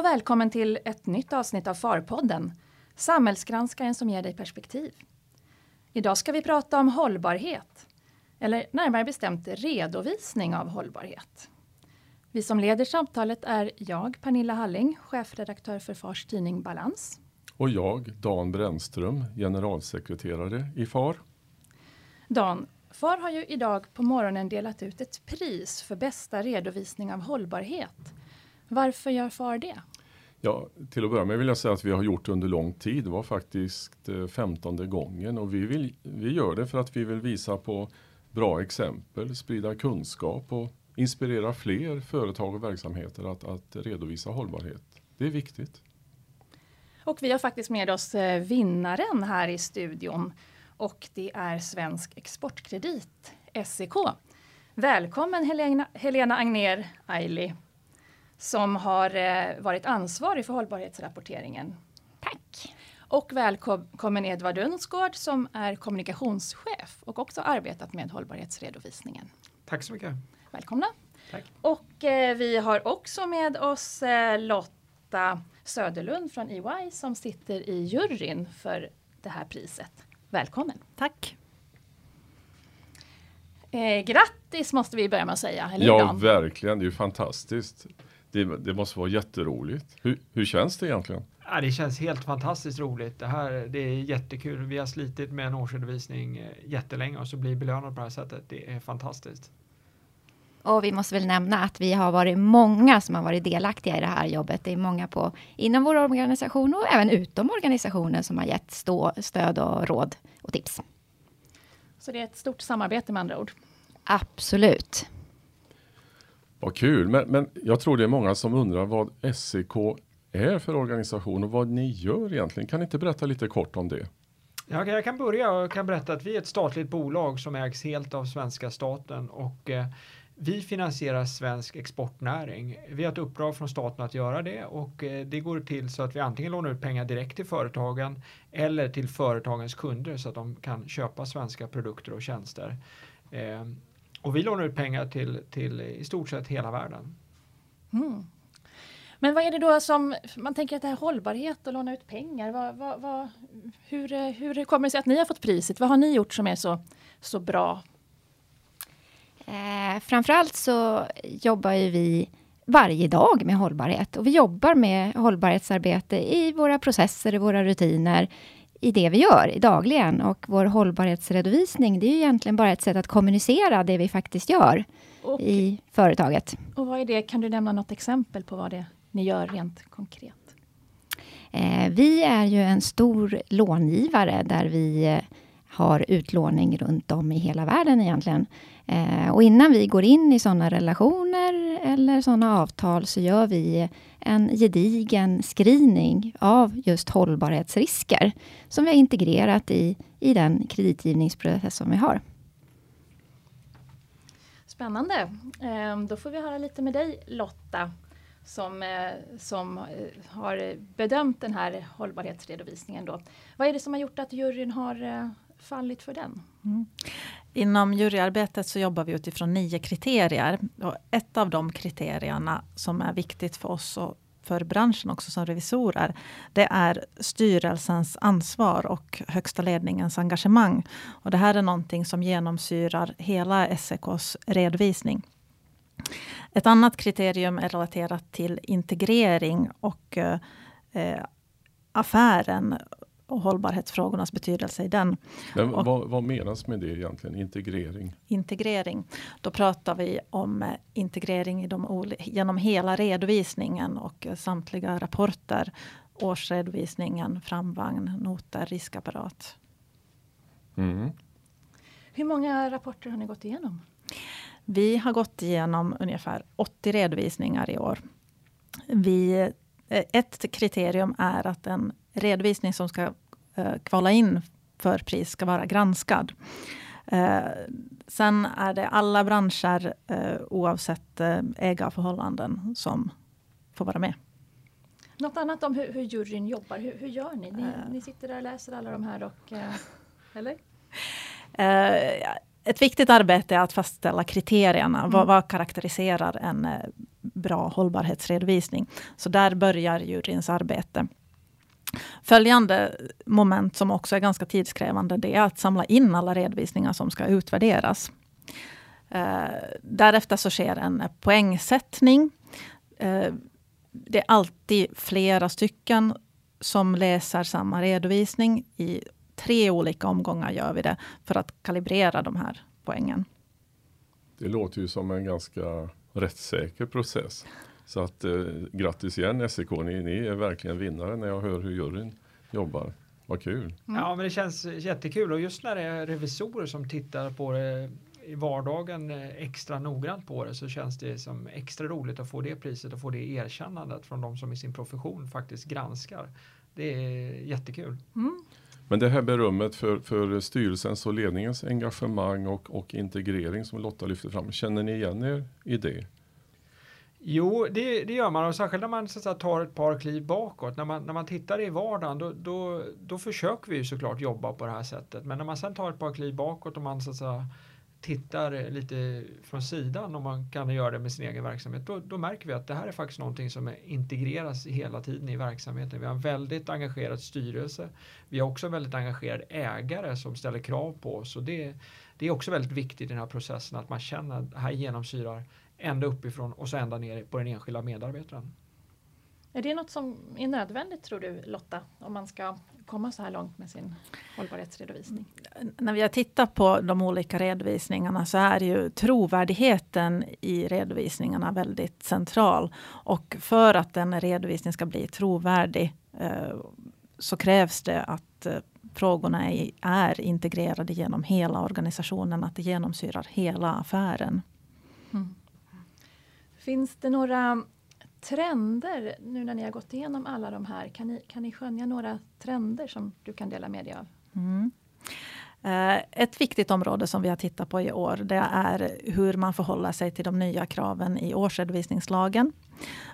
Och välkommen till ett nytt avsnitt av Farpodden. Samhällsgranskaren som ger dig perspektiv. Idag ska vi prata om hållbarhet. Eller närmare bestämt redovisning av hållbarhet. Vi som leder samtalet är jag, Pernilla Halling, chefredaktör för Fars tidning Balans. Och jag, Dan Brännström, generalsekreterare i FAR. Dan, FAR har ju idag på morgonen delat ut ett pris för bästa redovisning av hållbarhet. Varför gör FAR det? Ja, till att börja med vill jag säga att vi har gjort det under lång tid. Det var faktiskt eh, femtonde gången och vi, vill, vi gör det för att vi vill visa på bra exempel, sprida kunskap och inspirera fler företag och verksamheter att, att redovisa hållbarhet. Det är viktigt. Och vi har faktiskt med oss eh, vinnaren här i studion och det är Svensk Exportkredit, SEK. Välkommen Helena, Helena Agner Aili som har eh, varit ansvarig för hållbarhetsrapporteringen. Tack! Och välkommen Edvard Unsgård som är kommunikationschef och också arbetat med hållbarhetsredovisningen. Tack så mycket! Välkomna! Tack. Och eh, vi har också med oss eh, Lotta Söderlund från EY som sitter i juryn för det här priset. Välkommen! Tack! Eh, grattis måste vi börja med att säga. Eller ja, verkligen. Det är ju fantastiskt. Det, det måste vara jätteroligt. Hur, hur känns det egentligen? Ja, det känns helt fantastiskt roligt. Det här det är jättekul. Vi har slitit med en årsredovisning eh, jättelänge och så blir belönad på det här sättet. Det är fantastiskt. Och vi måste väl nämna att vi har varit många som har varit delaktiga i det här jobbet. Det är många på inom vår organisation och även utom organisationen som har gett stå, stöd och råd och tips. Så det är ett stort samarbete med andra ord. Absolut. Vad kul, men, men jag tror det är många som undrar vad SEK är för organisation och vad ni gör egentligen. Kan ni inte berätta lite kort om det? Jag kan, jag kan börja och kan berätta att vi är ett statligt bolag som ägs helt av svenska staten och eh, vi finansierar svensk exportnäring. Vi har ett uppdrag från staten att göra det och eh, det går till så att vi antingen lånar ut pengar direkt till företagen eller till företagens kunder så att de kan köpa svenska produkter och tjänster. Ehm, och vi lånar ut pengar till, till i stort sett hela världen. Mm. Men vad är det då som, man tänker att det här hållbarhet och låna ut pengar, vad, vad, vad, hur, hur kommer det sig att ni har fått priset? Vad har ni gjort som är så, så bra? Eh, framförallt så jobbar ju vi varje dag med hållbarhet och vi jobbar med hållbarhetsarbete i våra processer, i våra rutiner, i det vi gör dagligen. Och vår hållbarhetsredovisning, det är ju egentligen bara ett sätt att kommunicera det vi faktiskt gör Och, i företaget. och vad är det? Kan du nämna något exempel på vad det ni gör rent konkret? Eh, vi är ju en stor långivare där vi eh, har utlåning runt om i hela världen egentligen. Eh, och innan vi går in i sådana relationer eller sådana avtal så gör vi en gedigen screening av just hållbarhetsrisker som vi har integrerat i, i den kreditgivningsprocess som vi har. Spännande. Ehm, Då får vi höra lite med dig Lotta som, eh, som eh, har bedömt den här hållbarhetsredovisningen. Då. Vad är det som har gjort att juryn har eh, fallit för den? Inom juryarbetet så jobbar vi utifrån nio kriterier. Och ett av de kriterierna som är viktigt för oss och för branschen också som revisorer, det är styrelsens ansvar och högsta ledningens engagemang. Och det här är någonting som genomsyrar hela SEKs redovisning. Ett annat kriterium är relaterat till integrering och eh, eh affären och hållbarhetsfrågornas betydelse i den. Men Och- vad, vad menas med det egentligen? Integrering? integrering. Då pratar vi om eh, integrering i de genom hela redovisningen och eh, samtliga rapporter. Årsredovisningen, framvagn, noter, riskapparat. Mm. Hur många rapporter har ni gått igenom? Vi har gått igenom ungefär 80 redovisningar i år. Vi, ett kriterium är att en redovisning som ska eh, kvala in för pris ska vara granskad. Eh, sen är det alla branscher eh, oavsett eh, ägarförhållanden som får vara med. Något annat om hur, hur juryn jobbar? Hur, hur gör ni? Ni, Eh. ni sitter där och läser alla de här och... eh, Eller? Ett viktigt arbete är att fastställa kriterierna. Mm. Vad, vad karaktäriserar en eh, bra hållbarhetsredovisning. Så där börjar juryns arbete. Följande moment som också är ganska tidskrävande, det är att samla in alla redovisningar som ska utvärderas. Eh, därefter så sker en poängsättning. Eh, det är alltid flera stycken som läser samma redovisning. I tre olika omgångar gör vi det för att kalibrera de här poängen. Det låter ju som en ganska rättssäker process. Så att eh, grattis igen SEK, ni, ni är verkligen vinnare när jag hör hur juryn jobbar. Vad kul! Mm. Ja men det känns jättekul och just när det är revisorer som tittar på det i vardagen eh, extra noggrant på det så känns det som extra roligt att få det priset och få det erkännandet från de som i sin profession faktiskt granskar. Det är jättekul. Mm. Men det här berömmet för, för styrelsens och ledningens engagemang och, och integrering som Lotta lyfter fram, känner ni igen er i det? Jo, det, det, gör man och särskilt när man så säga, tar ett par kliv bakåt. När man, när man tittar i vardagen då, då, då försöker vi såklart jobba på det här sättet. Men när man sen tar ett par kliv bakåt och man så att säga, tittar eh, lite från sidan om man kan göra det med sin egen verksamhet, då, då, märker vi att det här är faktiskt någonting som integreras hela tiden i verksamheten. Vi har en väldigt engagerad styrelse. Vi har också en väldigt engagerad ägare som ställer krav på oss och det, det är också väldigt viktigt i den här processen att man känner att det här genomsyrar ända uppifrån och så ända ner på den enskilda medarbetaren. Är det något som är nödvändigt tror du Lotta, om man ska komma så här långt med sin hållbarhetsredovisning? När vi har tittat på de olika redovisningarna så är ju trovärdigheten i redovisningarna väldigt central. Och för att en redovisning ska bli trovärdig eh, så krävs det att eh, frågorna är integrerade genom hela organisationen, att det genomsyrar hela affären. Mm. Finns det några trender nu när ni har gått igenom alla de här? Kan ni, kan ni skönja några trender som du kan dela med dig av? Mm. Eh, ett viktigt område som vi har tittat på i år, det är hur man förhåller sig till de nya kraven i årsredovisningslagen.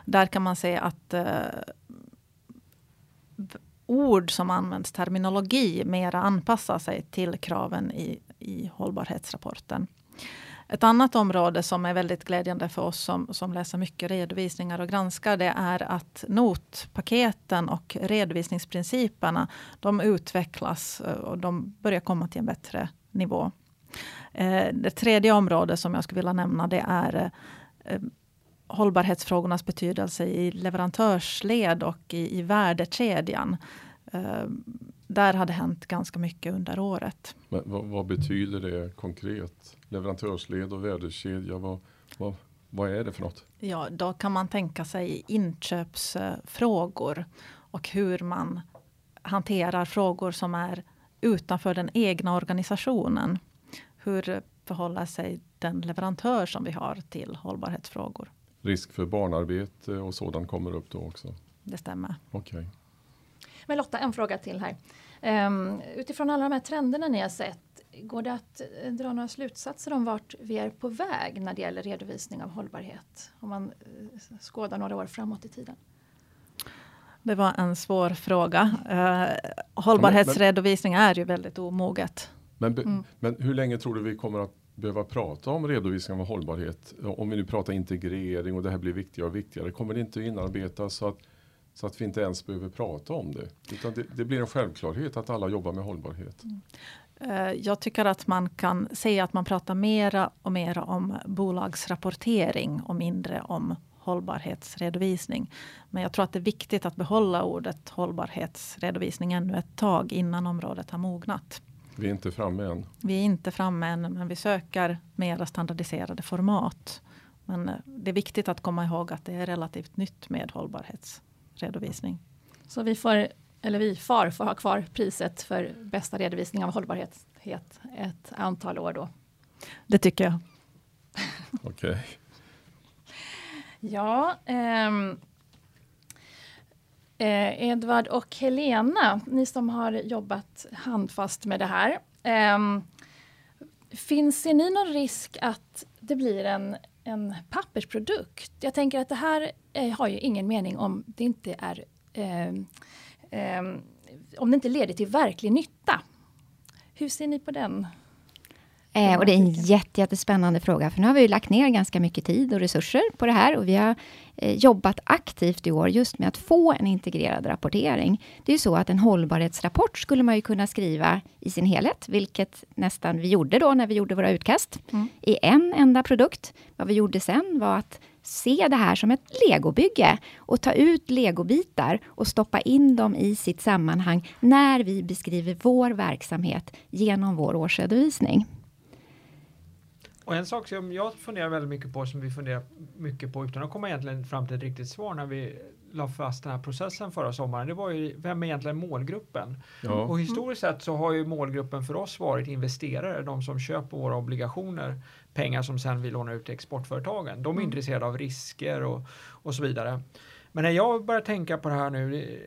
Där kan man se att eh, ord som används, terminologi, mera anpassar sig till kraven i, i hållbarhetsrapporten. Ett annat område som är väldigt glädjande för oss som, som läser mycket redovisningar och granskar det är att notpaketen och redovisningsprinciperna de utvecklas eh, och de börjar komma till en bättre nivå. Eh, det tredje området som jag skulle vilja nämna det är eh, hållbarhetsfrågornas betydelse i leverantörsled och i, i värdekedjan där hade hänt ganska mycket under året. Men vad, vad betyder det konkret? Leverantörsled och värdekedja, vad, vad, vad är det för något? Ja, då kan man tänka sig inköpsfrågor och hur man hanterar frågor som är utanför den egna organisationen. Hur förhåller sig den leverantör som vi har till hållbarhetsfrågor? Risk för barnarbete och sådant kommer upp då också? Det stämmer. Okay. Men Lotta, en fråga till här. Um, utifrån alla de här trenderna ni har sett, går det att eh, dra några slutsatser om vart vi är på väg när det gäller redovisning av hållbarhet? Om man uh, skådar några år framåt i tiden. Det var en svår fråga. Uh, hållbarhetsredovisning är ju väldigt omoget. Men, mm. men hur länge tror du vi kommer att behöva prata om redovisning av hållbarhet? Om vi nu pratar integrering och det här blir viktigare och viktigare. Kommer det inte inarbetas så att så att vi inte ens behöver prata om det. Utan det, det blir en självklarhet att alla jobbar med hållbarhet. Mm. Eh, jag tycker att man kan säga att man pratar mera och mera om bolagsrapportering och mindre om hållbarhetsredovisning. Men jag tror att det är viktigt att behålla ordet hållbarhetsredovisning ännu ett tag innan området har mognat. Vi är inte framme än. Vi är inte framme än, men vi söker mera standardiserade format. Men eh, det är viktigt att komma ihåg att det är relativt nytt med hållbarhets redovisning. Så vi får, eller vi FAR får ha kvar priset för bästa redovisning av hållbarhet ett antal år då? Det tycker jag. Okej. Okay. Ja, ehm, eh, Edvard och Helena, ni som har jobbat handfast med det här. Eh, finns det ni någon risk att det blir en en pappersprodukt. Jag tänker att det här eh, har ju ingen mening om det inte är eh, eh om det inte leder till verklig nytta. Hur ser ni på den? Eh, och det är en jätte, jättespännande fråga, för nu har vi lagt ner ganska mycket tid och resurser på det här och vi har eh, jobbat aktivt i år just med att få en integrerad rapportering. Det är ju så att en hållbarhetsrapport skulle man ju kunna skriva i sin helhet, vilket nästan vi gjorde då när vi gjorde våra utkast, mm. i en enda produkt. Vad vi gjorde sen var att se det här som ett legobygge och ta ut legobitar och stoppa in dem i sitt sammanhang när vi beskriver vår verksamhet genom vår årsredovisning. Och en sak som jag funderar väldigt mycket på, som vi funderar mycket på utan att komma egentligen fram till ett riktigt svar när vi la fast den här processen förra sommaren, det var ju vem är egentligen målgruppen? Ja. Och historiskt sett så har ju målgruppen för oss varit investerare, de som köper våra obligationer, pengar som sen vi lånar ut till exportföretagen. De är mm. intresserade av risker och, och så vidare. Men när jag börjar tänka på det här nu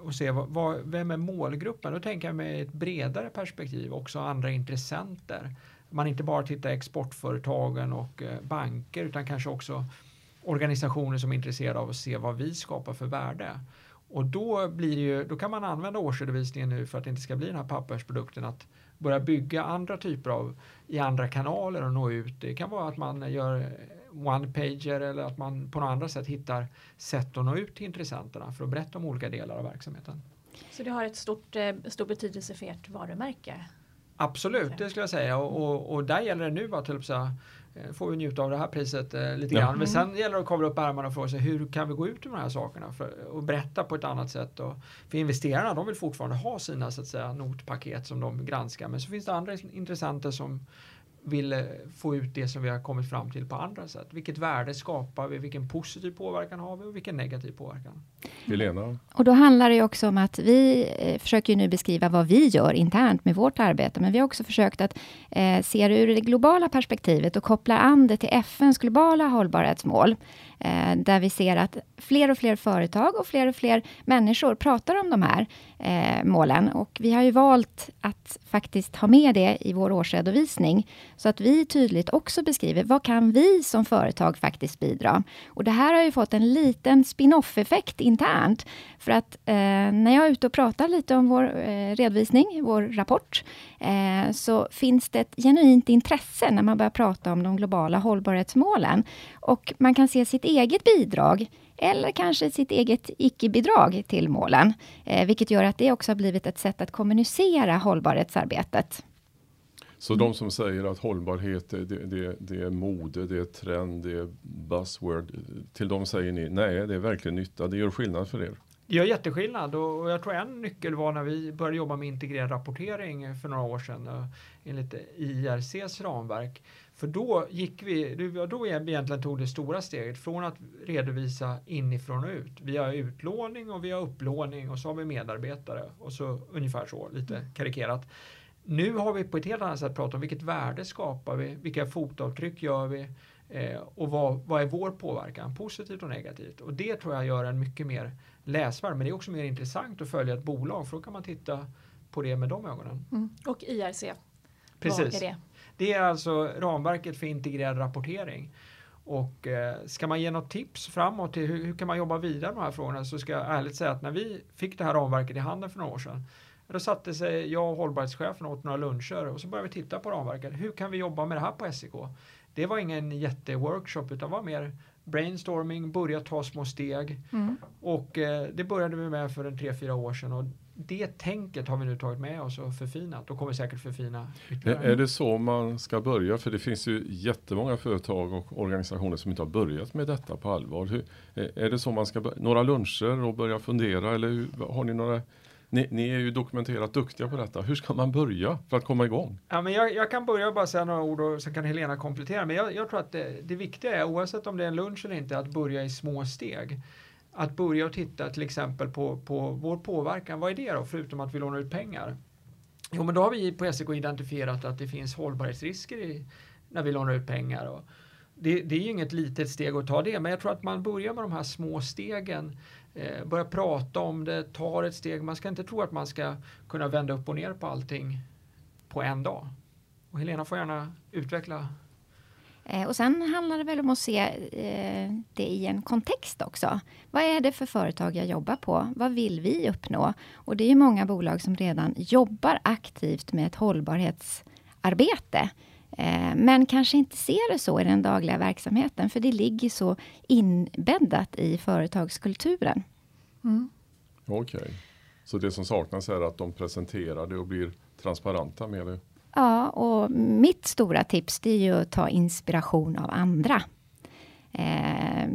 och se vad, vad, vem är målgruppen, då tänker jag med ett bredare perspektiv också andra intressenter man inte bara tittar exportföretagen och eh, banker utan kanske också organisationer som är intresserade av att se vad vi skapar för värde. Och då, blir ju, då kan man använda årsredovisningen nu för att det inte ska bli den här pappersprodukten att börja bygga andra typer av i andra kanaler och nå ut. Det kan vara att man gör one-pager eller att man på något annat sätt hittar sätt att nå ut till intressenterna för att berätta om olika delar av verksamheten. Så det har ett stort, eh, stor betydelse för ert varumärke? Absolut, det skulle jag säga. Och, och, och där gäller det nu att typ, så, får vi njuta av det här priset eh, lite ja. grann. Men sen gäller det att kavla upp ärmarna och fråga sig hur kan vi gå ut med de här sakerna för, och berätta på ett annat sätt. Och, för investerarna de vill fortfarande ha sina så att säga, notpaket som de granskar. Men så finns det andra intressenter som vill få ut det som vi har kommit fram till på andra sätt. Vilket värde skapar vi? Vilken positiv påverkan har vi och vilken negativ påverkan? Helena? Och då handlar det också om att vi eh, försöker nu beskriva vad vi gör internt med vårt arbete, men vi har också försökt att eh, se det ur det globala perspektivet och koppla an det till FNs globala hållbarhetsmål. Eh, där vi ser att fler och fler företag och fler och fler människor pratar om de här eh, målen. Och vi har ju valt att faktiskt ha med det i vår årsredovisning, så att vi tydligt också beskriver vad kan vi som företag faktiskt bidra? Och det här har ju fått en liten spin-off-effekt internt, för att eh, när jag är ute och pratar lite om vår eh, redovisning, vår rapport, eh, så finns det ett genuint intresse när man börjar prata om de globala hållbarhetsmålen. Och man kan se sitt eget bidrag eller kanske sitt eget icke-bidrag till målen, eh, vilket gör att det också har blivit ett sätt att kommunicera hållbarhetsarbetet. Så de som säger att hållbarhet det, det, det, är mode, det är trend, det är buzzword. Till dem säger ni nej, det är verkligen nytta, det gör skillnad för er. Det gör jätteskillnad och jag tror en nyckel var när vi började jobba med integrerad rapportering för några år sedan eh, enligt IRCs ramverk. För då gick vi, då egentligen tog det stora steget från att redovisa inifrån och ut. Vi har utlåning och vi har upplåning och så har vi medarbetare och så ungefär så, lite mm. karikerat. Nu har vi på ett helt annat sätt pratat om vilket värde skapar vi, vilka fotavtryck gör vi eh, och vad, vad är vår påverkan, positivt och negativt. Och det tror jag gör en mycket mer läsvärd, men det är också mer intressant att följa ett bolag för då kan man titta på det med de ögonen. Mm. Och IRC, Precis. vad är det? Det är alltså ramverket för integrerad rapportering. Och eh, ska man ge något tips framåt till hur, hur, kan man jobba vidare med de här frågorna så ska jag ärligt säga att när vi fick det här ramverket i handen för några år sedan då satte sig jag och hållbarhetschefen åt några luncher och så började vi titta på ramverket. Hur kan vi jobba med det här på SEK? Det var ingen jätteworkshop utan var mer brainstorming, börja ta små steg. Mm. Och eh, det började vi med för en tre, fyra år sedan och det tänket har vi nu tagit med oss och förfinat och kommer säkert förfina ytterligare. Är det så man ska börja? För det finns ju jättemånga företag och organisationer som inte har börjat med detta på allvar. Hur, är det så man ska börja? Några luncher och börja fundera eller hur, har ni några ni, ni, är ju dokumenterat duktiga på detta. Hur ska man börja för att komma igång? Ja, men jag, jag kan börja bara säga några ord och sen kan Helena komplettera. Men jag, jag tror att det, det viktiga är, oavsett om det är en lunch eller inte, att börja i små steg att börja och titta till exempel på, på vår påverkan. Vad är det då, förutom att vi lånar ut pengar? Jo, men då har vi på SEK identifierat att det finns hållbarhetsrisker i, när vi lånar ut pengar. Och det, det är ju inget litet steg att ta det, men jag tror att man börjar med de här små stegen. Eh, prata om det, tar ett steg. Man ska inte tro att man ska kunna vända upp och ner på allting på en dag. Och Helena får gärna utveckla Eh, och sen handlar det väl om att se eh, det i en kontext också. Vad är det för företag jag jobbar på? Vad vill vi uppnå? Och det är många bolag som redan jobbar aktivt med ett hållbarhetsarbete. Eh, men kanske inte ser det så i den dagliga verksamheten, för det ligger så inbäddat i företagskulturen. Mm. Okej, okay. så det som saknas är att de presenterar det och blir transparenta med det? Ja, och mitt stora tips det är ju att ta inspiration av andra. Eh,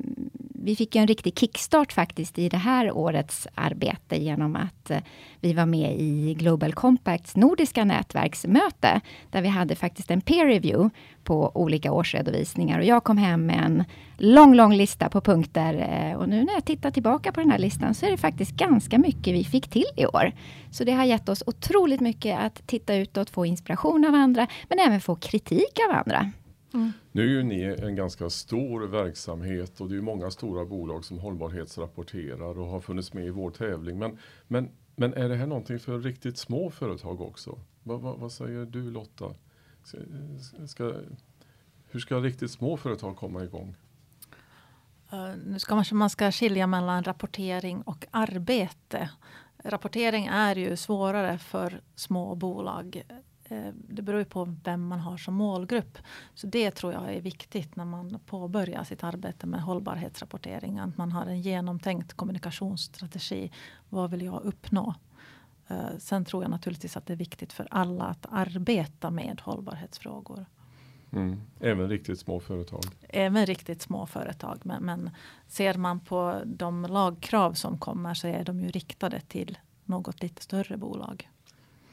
vi fick en riktig kickstart faktiskt i det här årets arbete genom att eh, vi var med i Global Compacts nordiska nätverksmöte, där vi hade faktiskt en peer review på olika årsredovisningar. Och jag kom hem med en lång, lång lista på punkter. Eh, och nu när jag tittar tillbaka på den här listan så är det faktiskt ganska mycket vi fick till i år. Så det har gett oss otroligt mycket att titta utåt, få inspiration av andra, men även få kritik av andra. Mm. Nu är ju ni en ganska stor verksamhet och det är många stora bolag som hållbarhetsrapporterar och har funnits med i vår tävling. Men, men, men är det här någonting för riktigt små företag också? Vad, vad, vad säger du Lotta? Ska, ska, hur ska riktigt små företag komma igång? Uh, nu ska man, man ska skilja mellan rapportering och arbete. Rapportering är ju svårare för små bolag det beror ju på vem man har som målgrupp. Så det tror jag är viktigt när man påbörjar sitt arbete med hållbarhetsrapportering. Att man har en genomtänkt kommunikationsstrategi. Vad vill jag uppnå? Eh, sen tror jag naturligtvis att det är viktigt för alla att arbeta med hållbarhetsfrågor. Mm. Även riktigt små företag? Även riktigt små företag. Men, men ser man på de lagkrav som kommer så är de ju riktade till något lite större bolag.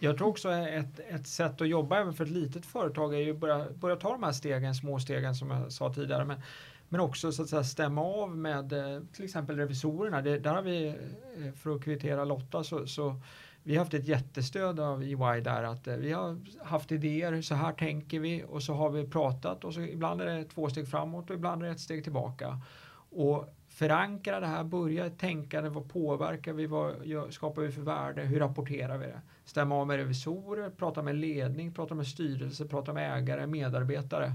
Jag tror också ett, ett sätt att jobba även för ett litet företag är ju att börja, börja ta de här stegen, små stegen som jag sa tidigare. Men, men också så att säga stämma av med eh, till exempel revisorerna. Det, där har vi, eh, för att kvittera Lotta, så, så vi har haft ett jättestöd av EY där att eh, vi har haft idéer, så här tänker vi och så har vi pratat och så ibland är det två steg framåt och ibland är det ett steg tillbaka. Och förankra det här, börja tänka vad påverkar vi, vad skapar vi för värde, hur rapporterar vi det? Stämma av med revisorer, prata med ledning, prata med styrelse, prata med ägare, medarbetare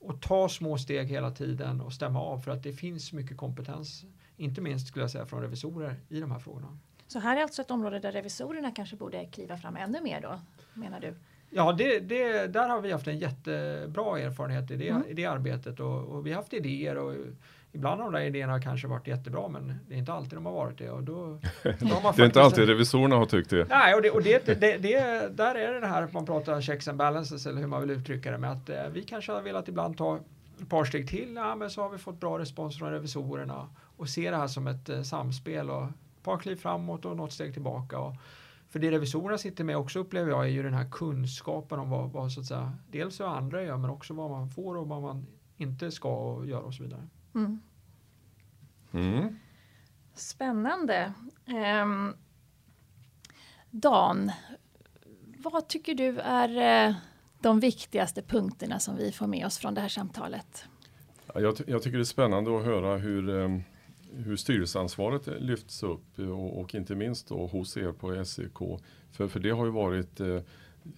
och ta små steg hela tiden och stämma av för att det finns mycket kompetens, inte minst skulle jag säga från revisorer i de här frågorna. Så här är alltså ett område där revisorerna kanske borde kliva fram ännu mer då, menar du? Ja, det, det, där har vi haft en jättebra erfarenhet i det, mm. i det arbetet och, och, vi har haft idéer och ibland har de där idéerna kanske varit jättebra men det är inte alltid de har varit det. Och då, då det är inte alltid revisorerna har tyckt det. Nej, och, det, och det, det, det, där är det här att man pratar checks and balances eller hur man vill uttrycka det med att eh, vi kanske har velat ibland ta ett par steg till, ja, men så har vi fått bra respons från revisorerna och se det här som ett eh, samspel och ett par kliv framåt och något steg tillbaka. Och, för det revisorerna sitter med också upplever jag är ju den här kunskapen om vad, vad så att säga, dels vad andra gör men också vad man får och vad man inte ska göra och så vidare. Mm. Mm. Spännande. Um, Dan, vad tycker du är uh, de viktigaste punkterna som vi får med oss från det här samtalet? Jag, jag tycker det är spännande att höra hur, um, hur styrelseansvaret lyfts upp och, och, inte minst då hos er på SEK. För, för det har ju varit uh,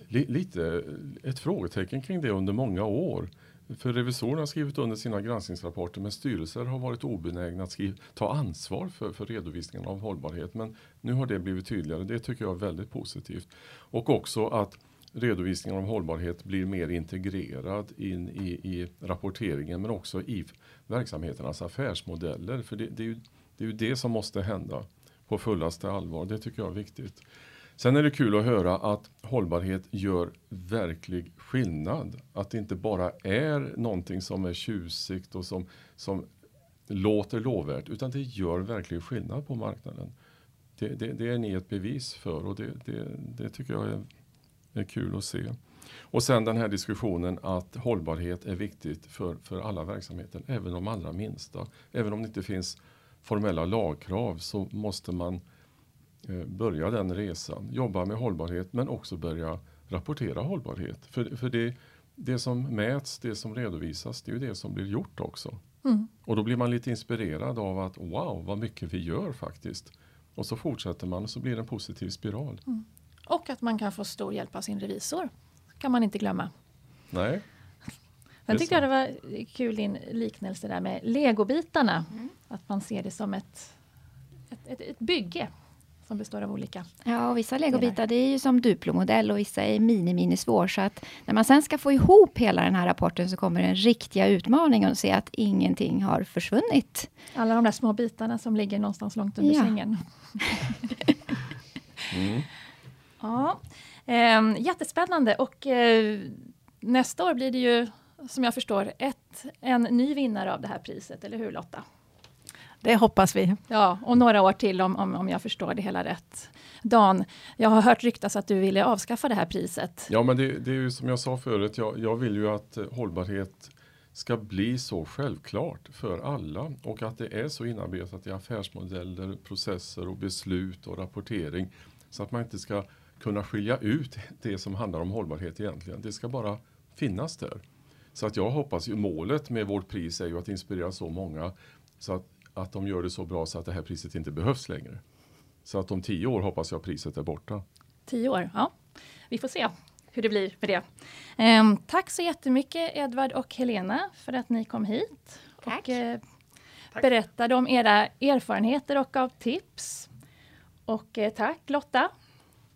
li, lite ett frågetecken kring det under många år. För revisorerna har skrivit under sina granskningsrapporter men styrelser har varit obenägna att skriva, ta ansvar för, för redovisningen av hållbarhet. Men nu har det blivit tydligare. Det tycker jag är väldigt positivt. Och också att redovisningen av hållbarhet blir mer integrerad in i, i rapporteringen men också i verksamheternas affärsmodeller. För det, det, är ju, det är ju det som måste hända på fullaste allvar. Det tycker jag är viktigt. Sen är det kul att höra att hållbarhet gör verklig skillnad. Att det inte bara är någonting som är tjusigt och som, som låter lovvärt utan det gör verkligen skillnad på marknaden. Det, det, det är ni ett bevis för och det, det, det tycker jag är, är kul att se. Och sen den här diskussionen att hållbarhet är viktigt för, för alla verksamheter, även de allra minsta. Även om det inte finns formella lagkrav så måste man Eh, börja den resan. Jobba med hållbarhet men också börja rapportera hållbarhet. För, för det, det som mäts, det som redovisas, det är ju det som blir gjort också. Mm. Och då blir man lite inspirerad av att wow, vad mycket vi gör faktiskt. Och så fortsätter man och så blir det en positiv spiral. Mm. Och att man kan få stor hjälp av sin revisor. kan man inte glömma. Nej. Jag tyckte det var kul din liknelse där med legobitarna. Mm. Att man ser det som ett, ett, ett, ett bygge som består av olika. Ja, och vissa legobitar det är ju som Duplo-modell och vissa är mini-mini-svår. Så att när man sen ska få ihop hela den här rapporten så kommer den riktiga utmaningen att se att ingenting har försvunnit. Alla de där små bitarna som ligger någonstans långt under Ja. sängen. Mm. Ja, eh, jättespännande och eh, nästa år blir det ju som jag förstår ett, en ny vinnare av det här priset, eller hur Lotta? Det hoppas vi. Ja, och några år till om, om, om jag förstår det hela rätt. Dan, jag har hört ryktas att du ville avskaffa det här priset. Ja, men det, det är ju som jag sa förut, jag, jag vill ju att hållbarhet ska bli så självklart för alla och att det är så inarbetat i affärsmodeller, processer och beslut och rapportering så att man inte ska kunna skilja ut det som handlar om hållbarhet egentligen. Det ska bara finnas där. Så att jag hoppas ju målet med vårt pris är ju att inspirera så många så att, att de gör det så bra så att det här priset inte behövs längre. Så att om tio år hoppas jag priset är borta. Tio år, ja. Vi får se hur det blir med det. Ehm, tack så jättemycket Edvard och Helena för att ni kom hit Tack. och eh, Tack. berättade om era erfarenheter och av tips. Och eh, tack Lotta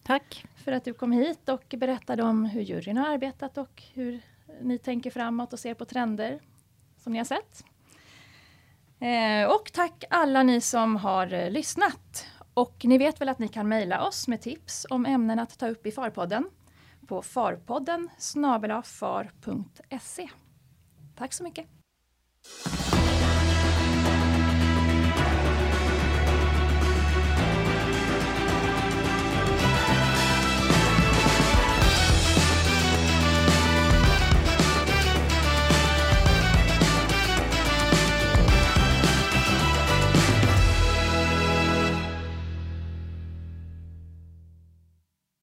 Tack. för att du kom hit och berättade om hur juryn har arbetat och hur ni tänker framåt och ser på trender som ni har sett. Eh, och tack alla ni som har eh, lyssnat. Och ni vet väl att ni kan mejla oss med tips om ämnen att ta upp i Farpodden på farpodden snabelafar.se. Tack så mycket!